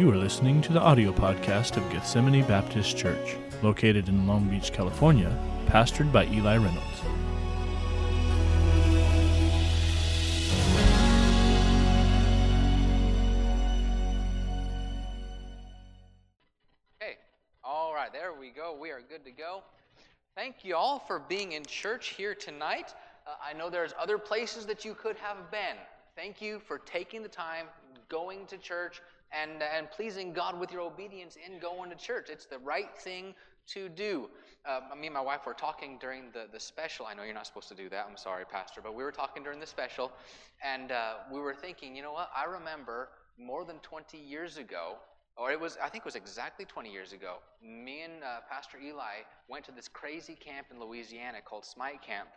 You are listening to the audio podcast of Gethsemane Baptist Church, located in Long Beach, California, pastored by Eli Reynolds. Okay, all right, there we go. We are good to go. Thank you all for being in church here tonight. Uh, I know there's other places that you could have been. Thank you for taking the time, going to church, and, and pleasing God with your obedience in going to church. It's the right thing to do. Uh, me and my wife were talking during the, the special. I know you're not supposed to do that. I'm sorry, Pastor. But we were talking during the special, and uh, we were thinking, you know what? I remember more than 20 years ago, or it was, I think it was exactly 20 years ago, me and uh, Pastor Eli went to this crazy camp in Louisiana called Smite Camp.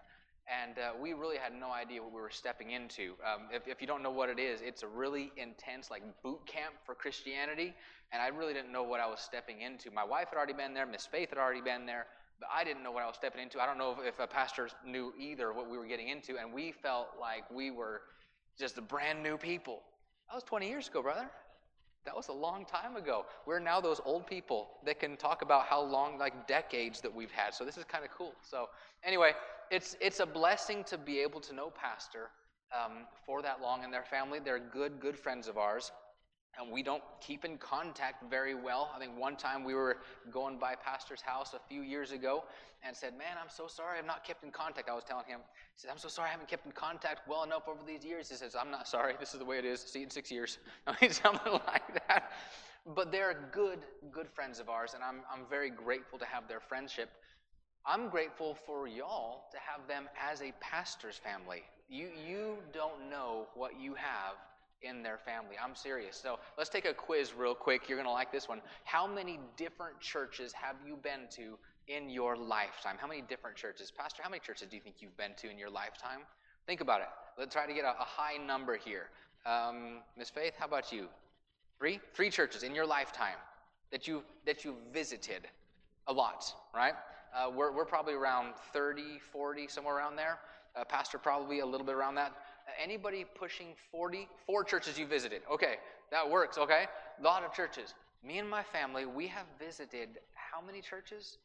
And uh, we really had no idea what we were stepping into. Um, if, if you don't know what it is, it's a really intense, like boot camp for Christianity. And I really didn't know what I was stepping into. My wife had already been there, Miss Faith had already been there, but I didn't know what I was stepping into. I don't know if, if a pastor knew either what we were getting into. And we felt like we were just brand new people. That was 20 years ago, brother. That was a long time ago. We're now those old people that can talk about how long, like decades, that we've had. So this is kind of cool. So, anyway, it's, it's a blessing to be able to know Pastor um, for that long and their family. They're good, good friends of ours. And we don't keep in contact very well. I think one time we were going by Pastor's house a few years ago and said, Man, I'm so sorry I've not kept in contact. I was telling him, He said, I'm so sorry I haven't kept in contact well enough over these years. He says, I'm not sorry. This is the way it is. See you in six years. I mean, something like that. But they're good, good friends of ours, and I'm, I'm very grateful to have their friendship. I'm grateful for y'all to have them as a pastor's family. You, you don't know what you have in their family. I'm serious. So let's take a quiz real quick. You're going to like this one. How many different churches have you been to in your lifetime? How many different churches? Pastor, how many churches do you think you've been to in your lifetime? Think about it. Let's try to get a, a high number here. Um, Miss Faith, how about you? Three? Three churches in your lifetime that you that you visited a lot, right? Uh, we're, we're probably around 30, 40, somewhere around there. Uh, pastor probably a little bit around that. Anybody pushing 40? Four churches you visited. Okay, that works, okay? A lot of churches. Me and my family, we have visited how many churches?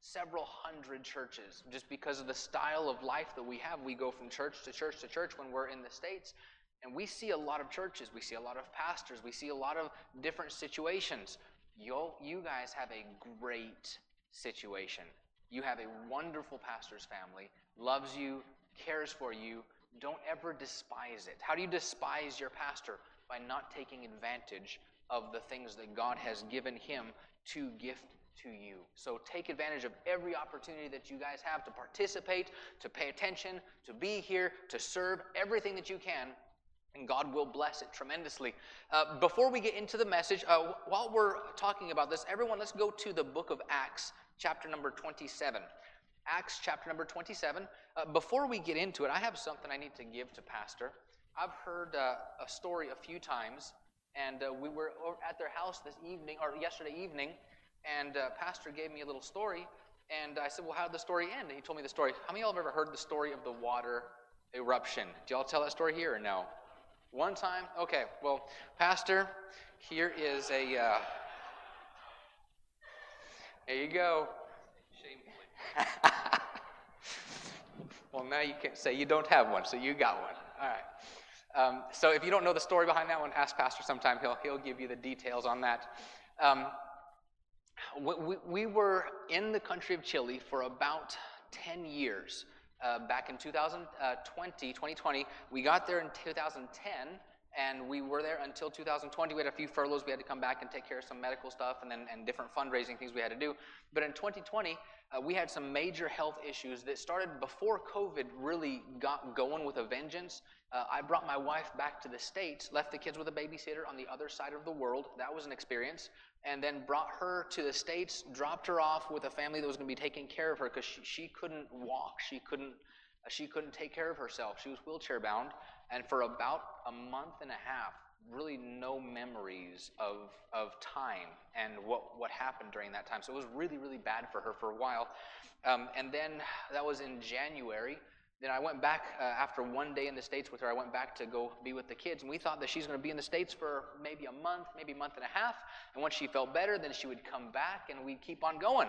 Several hundred churches. Just because of the style of life that we have, we go from church to church to church when we're in the States. And we see a lot of churches, we see a lot of pastors, we see a lot of different situations. you you guys have a great situation. You have a wonderful pastor's family, loves you, cares for you. Don't ever despise it. How do you despise your pastor? By not taking advantage of the things that God has given him to gift to you. So take advantage of every opportunity that you guys have to participate, to pay attention, to be here, to serve, everything that you can and God will bless it tremendously. Uh, before we get into the message, uh, while we're talking about this, everyone, let's go to the book of Acts, chapter number 27. Acts chapter number 27. Uh, before we get into it, I have something I need to give to Pastor. I've heard uh, a story a few times, and uh, we were at their house this evening, or yesterday evening, and uh, Pastor gave me a little story, and I said, Well, how did the story end? And he told me the story. How many of y'all have ever heard the story of the water eruption? Do y'all tell that story here or no? One time? Okay, well, Pastor, here is a. Uh, there you go. well, now you can't say you don't have one, so you got one. All right. Um, so if you don't know the story behind that one, ask Pastor sometime. He'll, he'll give you the details on that. Um, we, we were in the country of Chile for about 10 years. Uh, back in 2020, 2020, we got there in 2010, and we were there until 2020. We had a few furloughs. We had to come back and take care of some medical stuff and then and different fundraising things we had to do. But in 2020, uh, we had some major health issues that started before COVID really got going with a vengeance. Uh, I brought my wife back to the States, left the kids with a babysitter on the other side of the world. That was an experience. And then brought her to the States, dropped her off with a family that was going to be taking care of her because she, she couldn't walk. She couldn't, she couldn't take care of herself. She was wheelchair bound. And for about a month and a half, really no memories of, of time and what, what happened during that time. So it was really, really bad for her for a while. Um, and then that was in January. Then I went back uh, after one day in the States with her. I went back to go be with the kids, and we thought that she's going to be in the States for maybe a month, maybe a month and a half. And once she felt better, then she would come back and we'd keep on going.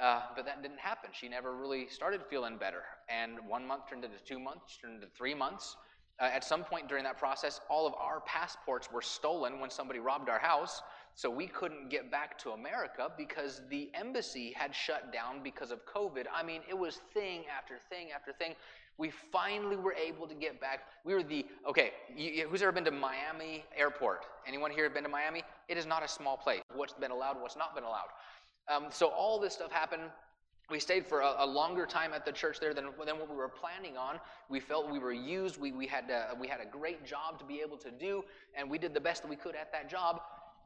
Uh, but that didn't happen. She never really started feeling better. And one month turned into two months, turned into three months. Uh, at some point during that process, all of our passports were stolen when somebody robbed our house. So we couldn't get back to America because the embassy had shut down because of COVID. I mean, it was thing after thing after thing. We finally were able to get back. We were the, okay, you, who's ever been to Miami Airport? Anyone here been to Miami? It is not a small place. What's been allowed, what's not been allowed. Um, so all this stuff happened. We stayed for a, a, longer time at the church there than, than what we were planning on. We felt we were used. We, we, had, uh, we had a great job to be able to do, and we did the best that we could at that job.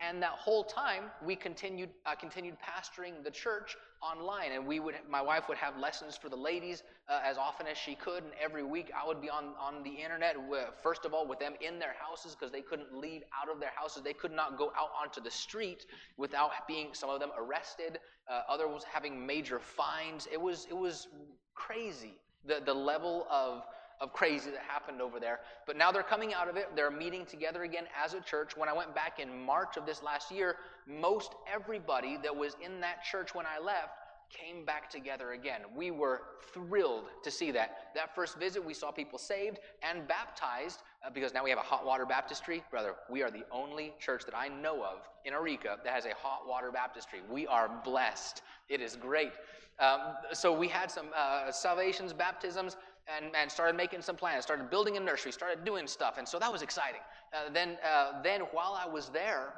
And that whole time, we continued uh, continued pastoring the church online, and we would my wife would have lessons for the ladies uh, as often as she could, and every week I would be on on the internet. First of all, with them in their houses because they couldn't leave out of their houses. They could not go out onto the street without being some of them arrested, uh, others having major fines. It was it was crazy the the level of of crazy that happened over there. But now they're coming out of it. They're meeting together again as a church. When I went back in March of this last year, most everybody that was in that church when I left came back together again. We were thrilled to see that. That first visit, we saw people saved and baptized uh, because now we have a hot water baptistry. Brother, we are the only church that I know of in Arica that has a hot water baptistry. We are blessed. It is great. Um, so we had some uh, salvations, baptisms and, and started making some plans, started building a nursery, started doing stuff. And so that was exciting. Uh, then, uh, then while I was there,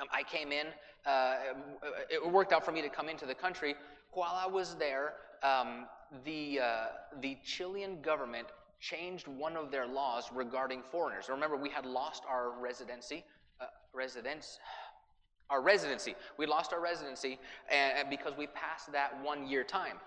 um, I came in. Uh, it worked out for me to come into the country. While I was there, um, the, uh, the Chilean government changed one of their laws regarding foreigners. Remember, we had lost our residency, uh, residence, our residency. We lost our residency and because we passed that one year time.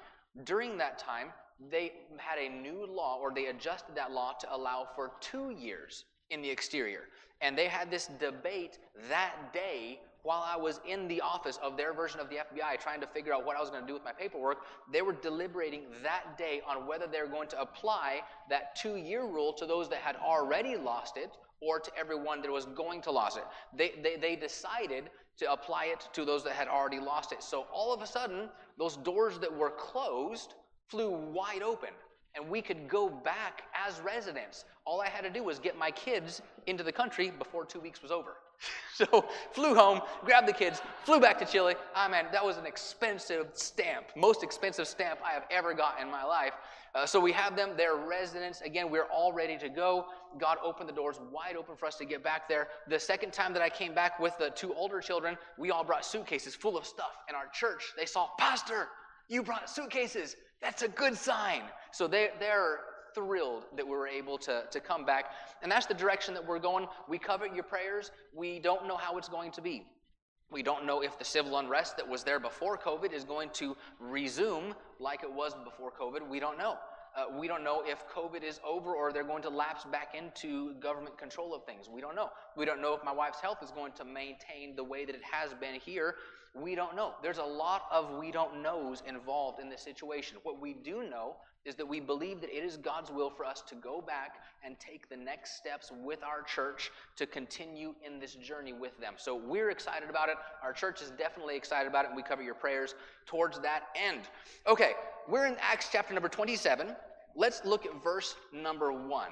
During that time, they had a new law, or they adjusted that law to allow for two years in the exterior. And they had this debate that day while I was in the office of their version of the FBI trying to figure out what I was going to do with my paperwork. They were deliberating that day on whether they were going to apply that two year rule to those that had already lost it or to everyone that was going to lose it. They, they, they decided to apply it to those that had already lost it. So all of a sudden, those doors that were closed flew wide open and we could go back as residents. All I had to do was get my kids into the country before two weeks was over. so flew home, grabbed the kids, flew back to Chile. Ah, man, that was an expensive stamp, most expensive stamp I have ever got in my life. Uh, so we have them, they're residents. Again, we're all ready to go. God opened the doors wide open for us to get back there. The second time that I came back with the two older children, we all brought suitcases full of stuff. In our church, they saw, Pastor, you brought suitcases. That's a good sign. So they, they're thrilled that we were able to, to come back. And that's the direction that we're going. We covet your prayers. We don't know how it's going to be. We don't know if the civil unrest that was there before COVID is going to resume like it was before COVID. We don't know. Uh, we don't know if COVID is over or they're going to lapse back into government control of things. We don't know. We don't know if my wife's health is going to maintain the way that it has been here we don't know. There's a lot of we don't knows involved in this situation. What we do know is that we believe that it is God's will for us to go back and take the next steps with our church to continue in this journey with them. So we're excited about it. Our church is definitely excited about it, and we cover your prayers towards that end. Okay, we're in Acts chapter number 27. Let's look at verse number 1.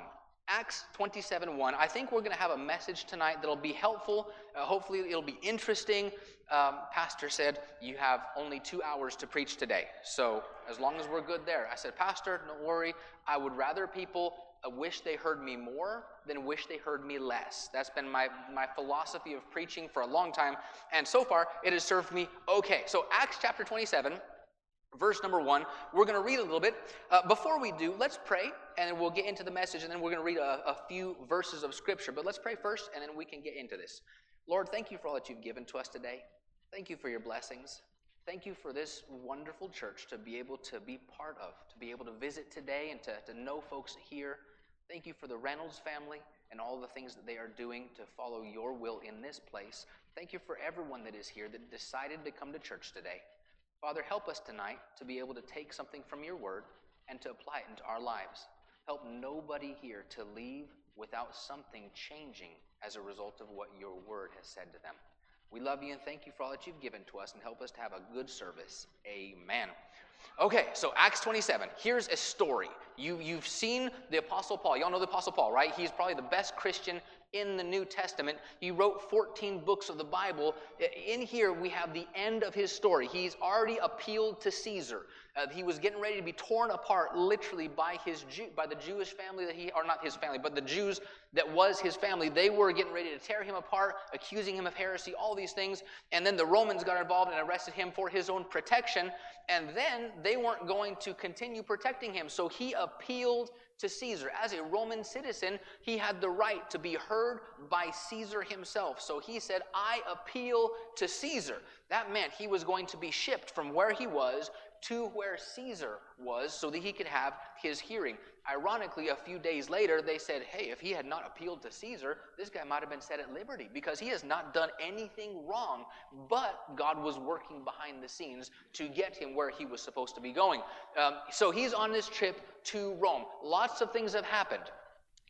Acts 27 1. I think we're going to have a message tonight that'll be helpful. Uh, hopefully, it'll be interesting. Um, Pastor said, You have only two hours to preach today. So, as long as we're good there. I said, Pastor, don't worry. I would rather people uh, wish they heard me more than wish they heard me less. That's been my, my philosophy of preaching for a long time. And so far, it has served me okay. So, Acts chapter 27 verse number one. We're going to read a little bit. Uh, before we do, let's pray, and then we'll get into the message, and then we're going to read a, a, few verses of Scripture. But let's pray first, and then we can get into this. Lord, thank you for all that you've given to us today. Thank you for your blessings. Thank you for this wonderful church to be able to be part of, to be able to visit today, and to, to know folks here. Thank you for the Reynolds family and all the things that they are doing to follow your will in this place. Thank you for everyone that is here that decided to come to church today. Father, help us tonight to be able to take something from your word and to apply it into our lives. Help nobody here to leave without something changing as a result of what your word has said to them. We love you and thank you for all that you've given to us and help us to have a good service. Amen. Okay, so Acts 27. Here's a story. You, you've seen the Apostle Paul. Y'all know the Apostle Paul, right? He's probably the best Christian in the New Testament. He wrote 14 books of the Bible. In here, we have the end of his story. He's already appealed to Caesar. Uh, he was getting ready to be torn apart literally by his Jew, by the Jewish family that he, or not his family, but the Jews that was his family. They were getting ready to tear him apart, accusing him of heresy, all these things. And then the Romans got involved and arrested him for his own protection. And then they weren't going to continue protecting him. So he appealed to Caesar. As a Roman citizen, he had the right to be heard by Caesar himself. So he said, I appeal to Caesar. That meant he was going to be shipped from where he was to where Caesar was so that he could have his hearing. Ironically, a few days later, they said, hey, if he had not appealed to Caesar, this guy might have been set at liberty because he has not done anything wrong, but God was working behind the scenes to get him where he was supposed to be going. Um, so he's on this trip to Rome. Lots of things have happened.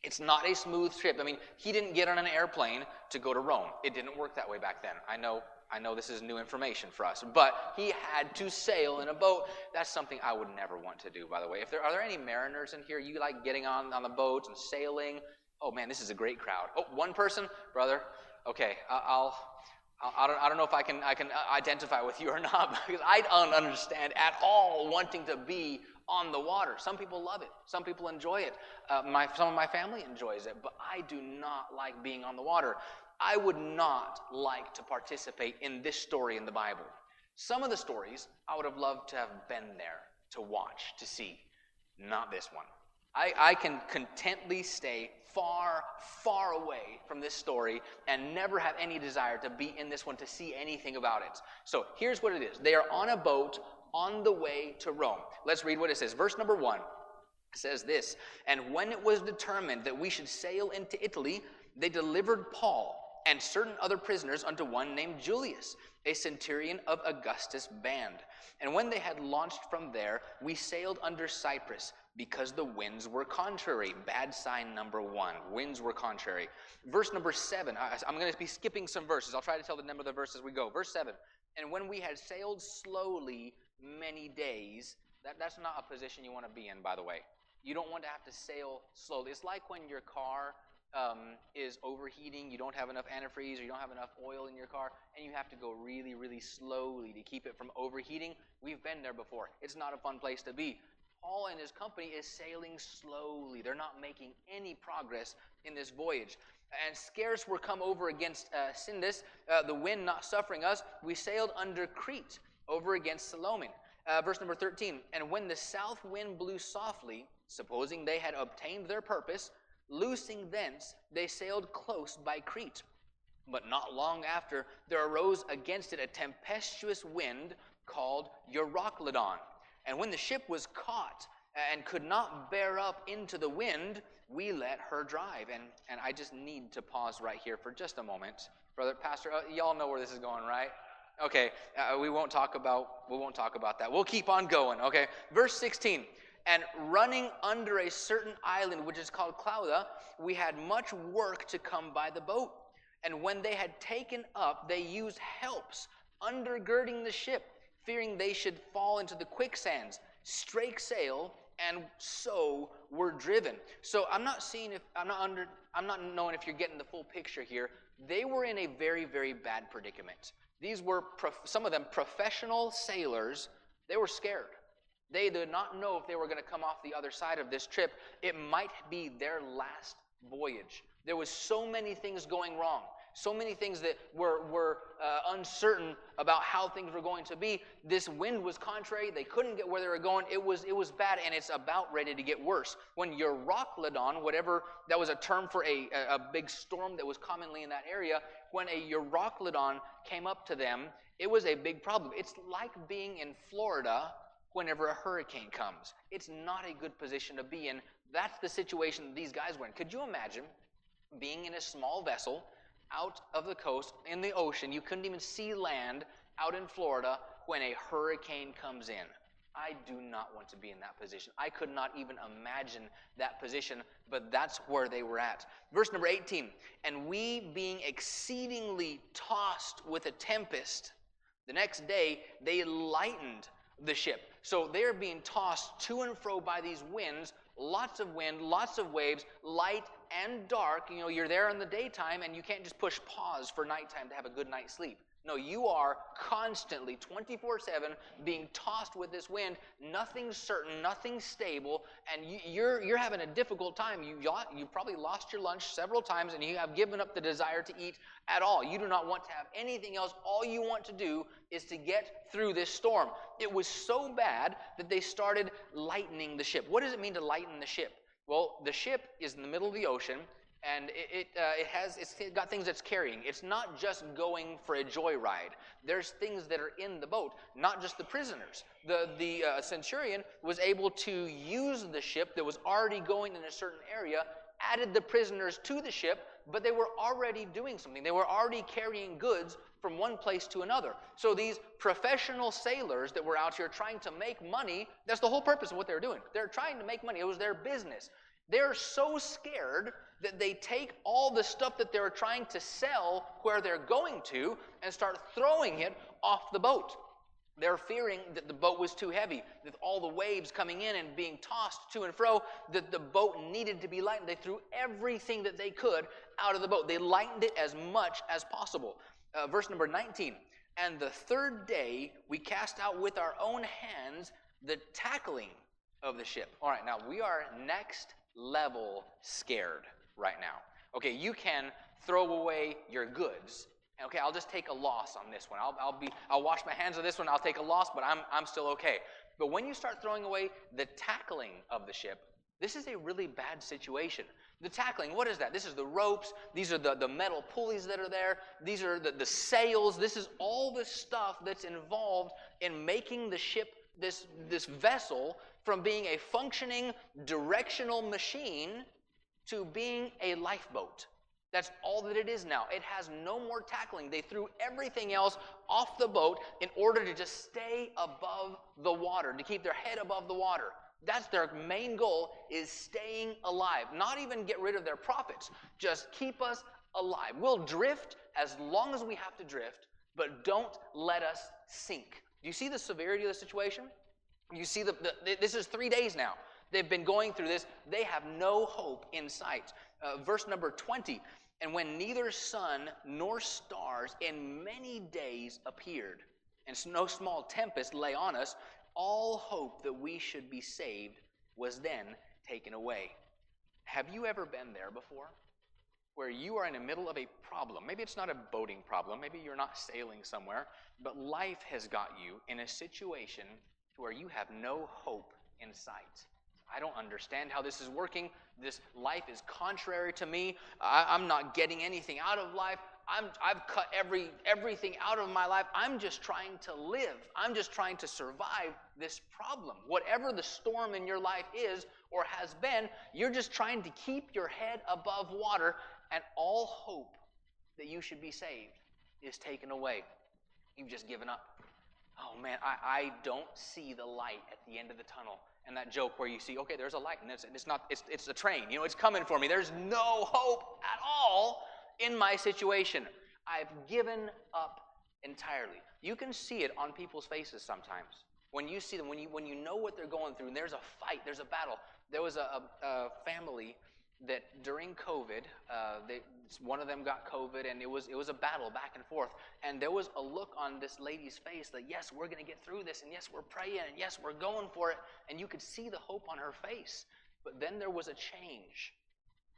It's not a smooth trip. I mean, he didn't get on an airplane to go to Rome. It didn't work that way back then. I know I know this is new information for us, but he had to sail in a boat. That's something I would never want to do, by the way. If there are there any mariners in here, you like getting on on the boats and sailing? Oh man, this is a great crowd. Oh, one person, brother. Okay, I'll. I don't, I don't know if I can, I can identify with you or not because I don't understand at all wanting to be on the water. Some people love it. Some people enjoy it. Uh, my, some of my family enjoys it, but I do not like being on the water. I would not like to participate in this story in the Bible. Some of the stories I would have loved to have been there to watch, to see. Not this one. I, I can contently stay far, far away from this story and never have any desire to be in this one to see anything about it. So here's what it is they are on a boat on the way to Rome. Let's read what it says. Verse number one says this And when it was determined that we should sail into Italy, they delivered Paul and certain other prisoners unto one named Julius, a centurion of Augustus' band. And when they had launched from there, we sailed under Cyprus because the winds were contrary. Bad sign number one. Winds were contrary. Verse number seven. I'm going to be skipping some verses. I'll try to tell the number of the verses we go. Verse seven. And when we had sailed slowly many days, that, that's not a position you want to be in, by the way. You don't want to have to sail slowly. It's like when your car um, is overheating, you don't have enough antifreeze, or you don't have enough oil in your car, and you have to go really, really slowly to keep it from overheating. We've been there before. It's not a fun place to be. Paul and his company is sailing slowly. They're not making any progress in this voyage. And scarce were come over against uh, Sindus, uh, the wind not suffering us, we sailed under Crete over against Salmone. Uh, verse number 13. And when the south wind blew softly, supposing they had obtained their purpose, Loosing thence, they sailed close by Crete. But not long after, there arose against it a tempestuous wind called Euroclydon. And when the ship was caught and could not bear up into the wind, we let her drive. And, and I just need to pause right here for just a moment. Brother Pastor, uh, y'all know where this is going, right? Okay, uh, we won't talk about we won't talk about that. We'll keep on going. Okay, verse 16 and running under a certain island which is called Clauda, we had much work to come by the boat. And when they had taken up, they used helps undergirding the ship, fearing they should fall into the quicksands, strake sail, and so were driven. So I'm not seeing if I'm not under I'm not knowing if you're getting the full picture here. They were in a very very bad predicament. These were prof- some of them professional sailors. They were scared. They did not know if they were going to come off the other side of this trip. It might be their last voyage. There was so many things going wrong, so many things that were, were uh, uncertain about how things were going to be. This wind was contrary. They couldn't get where they were going. It was, it was bad, and it's about ready to get worse. When Euroclydon, whatever, that was a term for a, a big storm that was commonly in that area, when a Euroclydon came up to them, it was a big problem. It's like being in Florida whenever a hurricane comes. It's not a good position to be in. That's the situation these guys were in. Could you imagine being in a small vessel out of the coast in the ocean? You couldn't even see land out in Florida when a hurricane comes in. I do not want to be in that position. I could not even imagine that position, but that's where they were at. Verse number 18 And we, being exceedingly tossed with a tempest, the next day they lightened the ship. So they're being tossed to and fro by these winds, lots of wind, lots of waves, light and dark. You know, you're there in the daytime and you can't just push pause for nighttime to have a good night's sleep. No, you are constantly, 24 7, being tossed with this wind. Nothing's certain, nothing's stable, and you, you're, you're having a difficult time. You, you probably lost your lunch several times, and you have given up the desire to eat at all. You do not want to have anything else. All you want to do is to get through this storm. It was so bad that they started lightening the ship. What does it mean to lighten the ship? Well, the ship is in the middle of the ocean and it, it, uh, it has it's got things it's carrying. It's not just going for a joyride. There's things that are in the boat, not just the prisoners. The the uh, centurion was able to use the ship that was already going in a certain area, added the prisoners to the ship, but they were already doing something. They were already carrying goods from one place to another. So these professional sailors that were out here trying to make money, that's the whole purpose of what they were doing. They're trying to make money. It was their business. They're so scared that they take all the stuff that they're trying to sell where they're going to and start throwing it off the boat. They're fearing that the boat was too heavy, that all the waves coming in and being tossed to and fro, that the boat needed to be lightened. They threw everything that they could out of the boat. They lightened it as much as possible. Uh, verse number 19 And the third day we cast out with our own hands the tackling of the ship. All right, now we are next level scared right now. Okay, you can throw away your goods. Okay, I'll just take a loss on this one. I'll, I'll, be, I'll wash my hands of this one. I'll take a loss, but I'm, I'm still okay. But when you start throwing away the tackling of the ship, this is a really bad situation. The tackling, what is that? This is the ropes. These are the, the metal pulleys that are there. These are the, the sails. This is all the stuff that's involved in making the ship, this, this vessel, from being a functioning directional machine to being a lifeboat. That's all that it is now. It has no more tackling. They threw everything else off the boat in order to just stay above the water, to keep their head above the water. That's their main goal is staying alive. Not even get rid of their profits. Just keep us alive. We'll drift as long as we have to drift, but don't let us sink. Do you see the severity of the situation? You see the, the this is 3 days now. They've been going through this. They have no hope in sight. Uh, verse number 20 And when neither sun nor stars in many days appeared, and no small tempest lay on us, all hope that we should be saved was then taken away. Have you ever been there before? Where you are in the middle of a problem. Maybe it's not a boating problem, maybe you're not sailing somewhere, but life has got you in a situation where you have no hope in sight. I don't understand how this is working. This life is contrary to me. I, am not getting anything out of life. I'm, I've cut every, everything out of my life. I'm just trying to live. I'm just trying to survive this problem. Whatever the storm in your life is or has been, you're just trying to keep your head above water, and all hope that you should be saved is taken away. You've just given up. Oh man, I, I don't see the light at the end of the tunnel and that joke where you see, okay, there's a light, and it's, it's not, it's, it's a train, you know, it's coming for me. There's no hope at all in my situation. I've given up entirely. You can see it on people's faces sometimes. When you see them, when you, when you know what they're going through, and there's a fight, there's a battle. There was a, a, a family that during COVID, uh, they, one of them got COVID, and it was it was a battle back and forth. And there was a look on this lady's face that yes, we're going to get through this, and yes, we're praying, and yes, we're going for it. And you could see the hope on her face. But then there was a change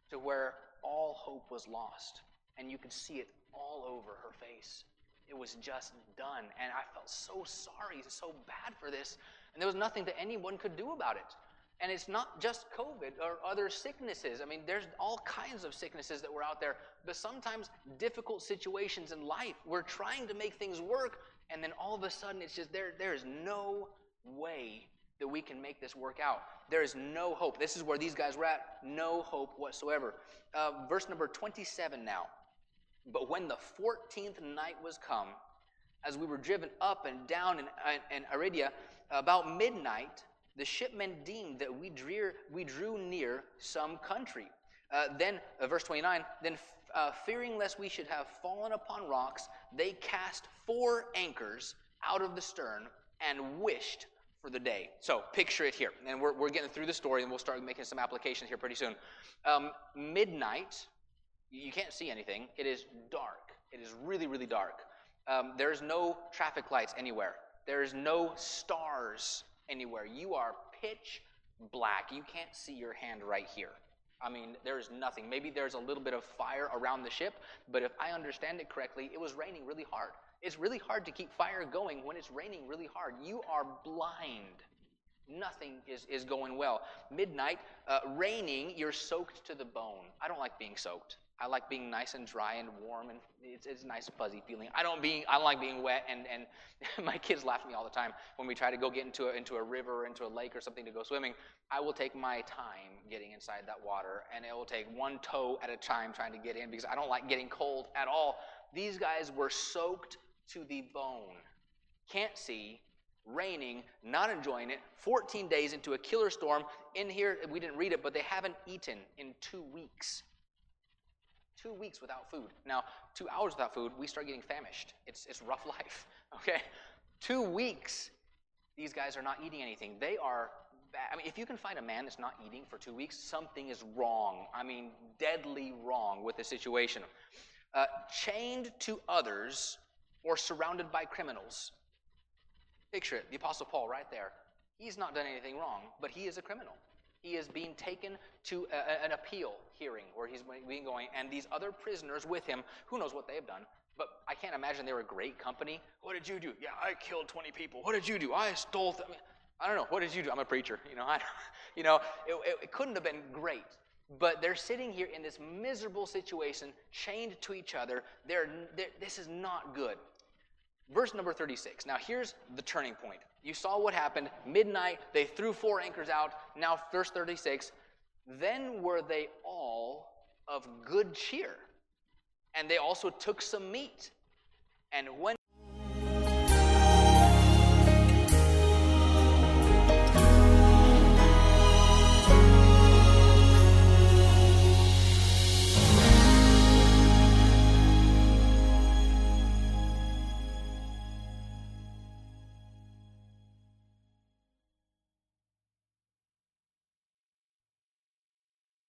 to where all hope was lost, and you could see it all over her face. It was just done, and I felt so sorry, so bad for this, and there was nothing that anyone could do about it. And it's not just COVID or other sicknesses. I mean, there's all kinds of sicknesses that were out there, but sometimes difficult situations in life. We're trying to make things work, and then all of a sudden it's just there, there is no way that we can make this work out. There is no hope. This is where these guys were at. No hope whatsoever. Uh, verse number 27 now. But when the 14th night was come, as we were driven up and down in, in, in Adria, about midnight, the shipmen deemed that we drew, we drew near some country. Uh, then, uh, verse 29, then uh, fearing lest we should have fallen upon rocks, they cast four anchors out of the stern and wished for the day. So picture it here. And we're, we're getting through the story and we'll start making some applications here pretty soon. Um, midnight, you can't see anything. It is dark. It is really, really dark. Um, there's no traffic lights anywhere. There's no stars anywhere. You are pitch black. You can't see your hand right here. I mean, there's nothing. Maybe there's a little bit of fire around the ship, but if I understand it correctly, it was raining really hard. It's really hard to keep fire going when it's raining really hard. You are blind. Nothing is, is going well. Midnight, uh, raining, you're soaked to the bone. I don't like being soaked. I like being nice and dry and warm, and it's, it's a nice fuzzy feeling. I don't being I don't like being wet, and, and my kids laugh at me all the time when we try to go get into a, into a river or into a lake or something to go swimming. I will take my time getting inside that water, and it will take one toe at a time trying to get in because I don't like getting cold at all. These guys were soaked to the bone, can't see, raining, not enjoying it. 14 days into a killer storm. In here, we didn't read it, but they haven't eaten in two weeks two weeks without food. Now, two hours without food, we start getting famished. It's, it's rough life, okay? Two weeks, these guys are not eating anything. They are. I mean, if you can find a man that's not eating for two weeks, something is wrong. I mean, deadly wrong with the situation. Uh, chained to others or surrounded by criminals. Picture it, the Apostle Paul right there. He's not done anything wrong, but he is a criminal he is being taken to a, an appeal hearing where he's being going, and these other prisoners with him, who knows what they have done, but I can't imagine they were great company. What did you do? Yeah, I killed 20 people. What did you do? I stole. Th- I don't know. What did you do? I'm a preacher. You know, I, you know, it, it, it couldn't have been great. But they're sitting here in this miserable situation, chained to each other. They're, they're, this is not good. Verse number 36. Now, here's the turning point. You saw what happened. Midnight, they threw four anchors out. Now, verse 36. Then were they all of good cheer, and they also took some meat. And when